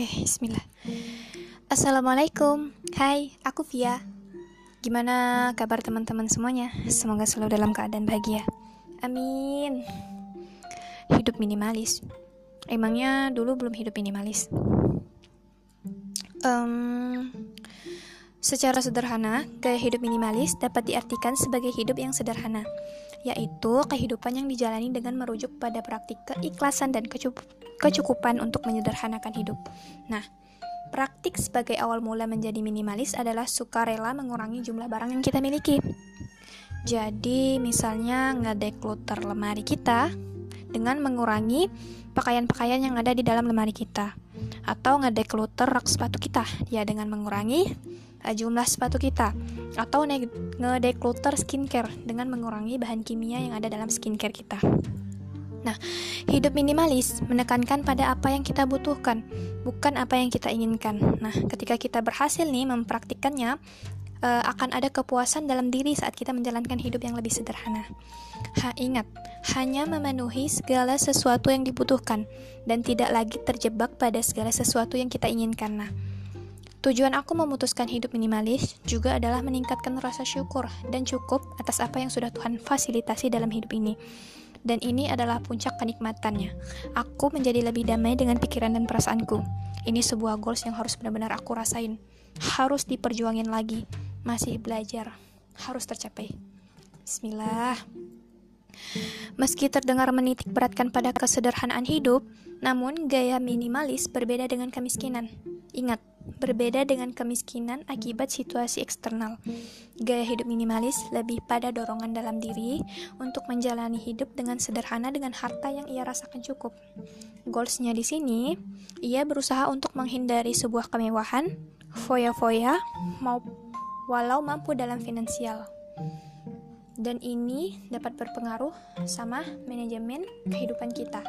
Oke, bismillah. Assalamualaikum. Hai, aku Via. Gimana kabar teman-teman semuanya? Semoga selalu dalam keadaan bahagia. Amin. Hidup minimalis. Emangnya dulu belum hidup minimalis? Um, secara sederhana, gaya hidup minimalis dapat diartikan sebagai hidup yang sederhana, yaitu kehidupan yang dijalani dengan merujuk pada praktik keikhlasan dan kecukupan untuk menyederhanakan hidup. Nah, Praktik sebagai awal mula menjadi minimalis adalah sukarela mengurangi jumlah barang yang kita miliki. Jadi, misalnya ngedekluter lemari kita dengan mengurangi pakaian-pakaian yang ada di dalam lemari kita atau ngedekluter rak sepatu kita ya dengan mengurangi uh, jumlah sepatu kita atau ngedekluter skincare dengan mengurangi bahan kimia yang ada dalam skincare kita. Nah, hidup minimalis menekankan pada apa yang kita butuhkan, bukan apa yang kita inginkan. Nah, ketika kita berhasil nih mempraktikkannya, uh, akan ada kepuasan dalam diri saat kita menjalankan hidup yang lebih sederhana. Ha, ingat, hanya memenuhi segala sesuatu yang dibutuhkan dan tidak lagi terjebak pada segala sesuatu yang kita inginkan. Nah, Tujuan aku memutuskan hidup minimalis juga adalah meningkatkan rasa syukur dan cukup atas apa yang sudah Tuhan fasilitasi dalam hidup ini dan ini adalah puncak kenikmatannya. Aku menjadi lebih damai dengan pikiran dan perasaanku. Ini sebuah goals yang harus benar-benar aku rasain. Harus diperjuangin lagi. Masih belajar. Harus tercapai. Bismillah. Meski terdengar menitik beratkan pada kesederhanaan hidup, namun gaya minimalis berbeda dengan kemiskinan. Ingat, berbeda dengan kemiskinan akibat situasi eksternal. Gaya hidup minimalis lebih pada dorongan dalam diri untuk menjalani hidup dengan sederhana dengan harta yang ia rasakan cukup. Goalsnya di sini, ia berusaha untuk menghindari sebuah kemewahan, foya-foya, mau walau mampu dalam finansial. Dan ini dapat berpengaruh sama manajemen kehidupan kita.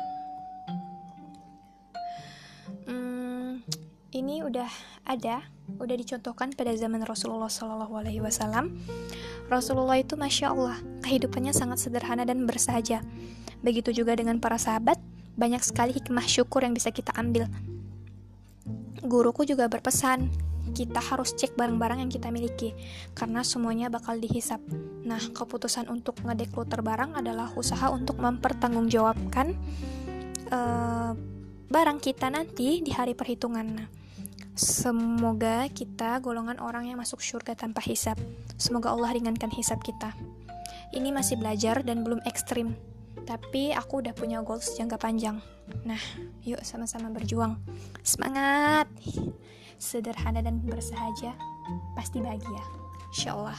ini udah ada, udah dicontohkan pada zaman Rasulullah Shallallahu Alaihi Wasallam. Rasulullah itu masya Allah kehidupannya sangat sederhana dan bersahaja. Begitu juga dengan para sahabat, banyak sekali hikmah syukur yang bisa kita ambil. Guruku juga berpesan, kita harus cek barang-barang yang kita miliki karena semuanya bakal dihisap. Nah, keputusan untuk ngedekluter barang adalah usaha untuk mempertanggungjawabkan uh, barang kita nanti di hari perhitungan. Nah, Semoga kita golongan orang yang masuk surga tanpa hisap. Semoga Allah ringankan hisap kita. Ini masih belajar dan belum ekstrim, tapi aku udah punya goals jangka panjang. Nah, yuk sama-sama berjuang. Semangat! Sederhana dan bersahaja, pasti bahagia. Insya.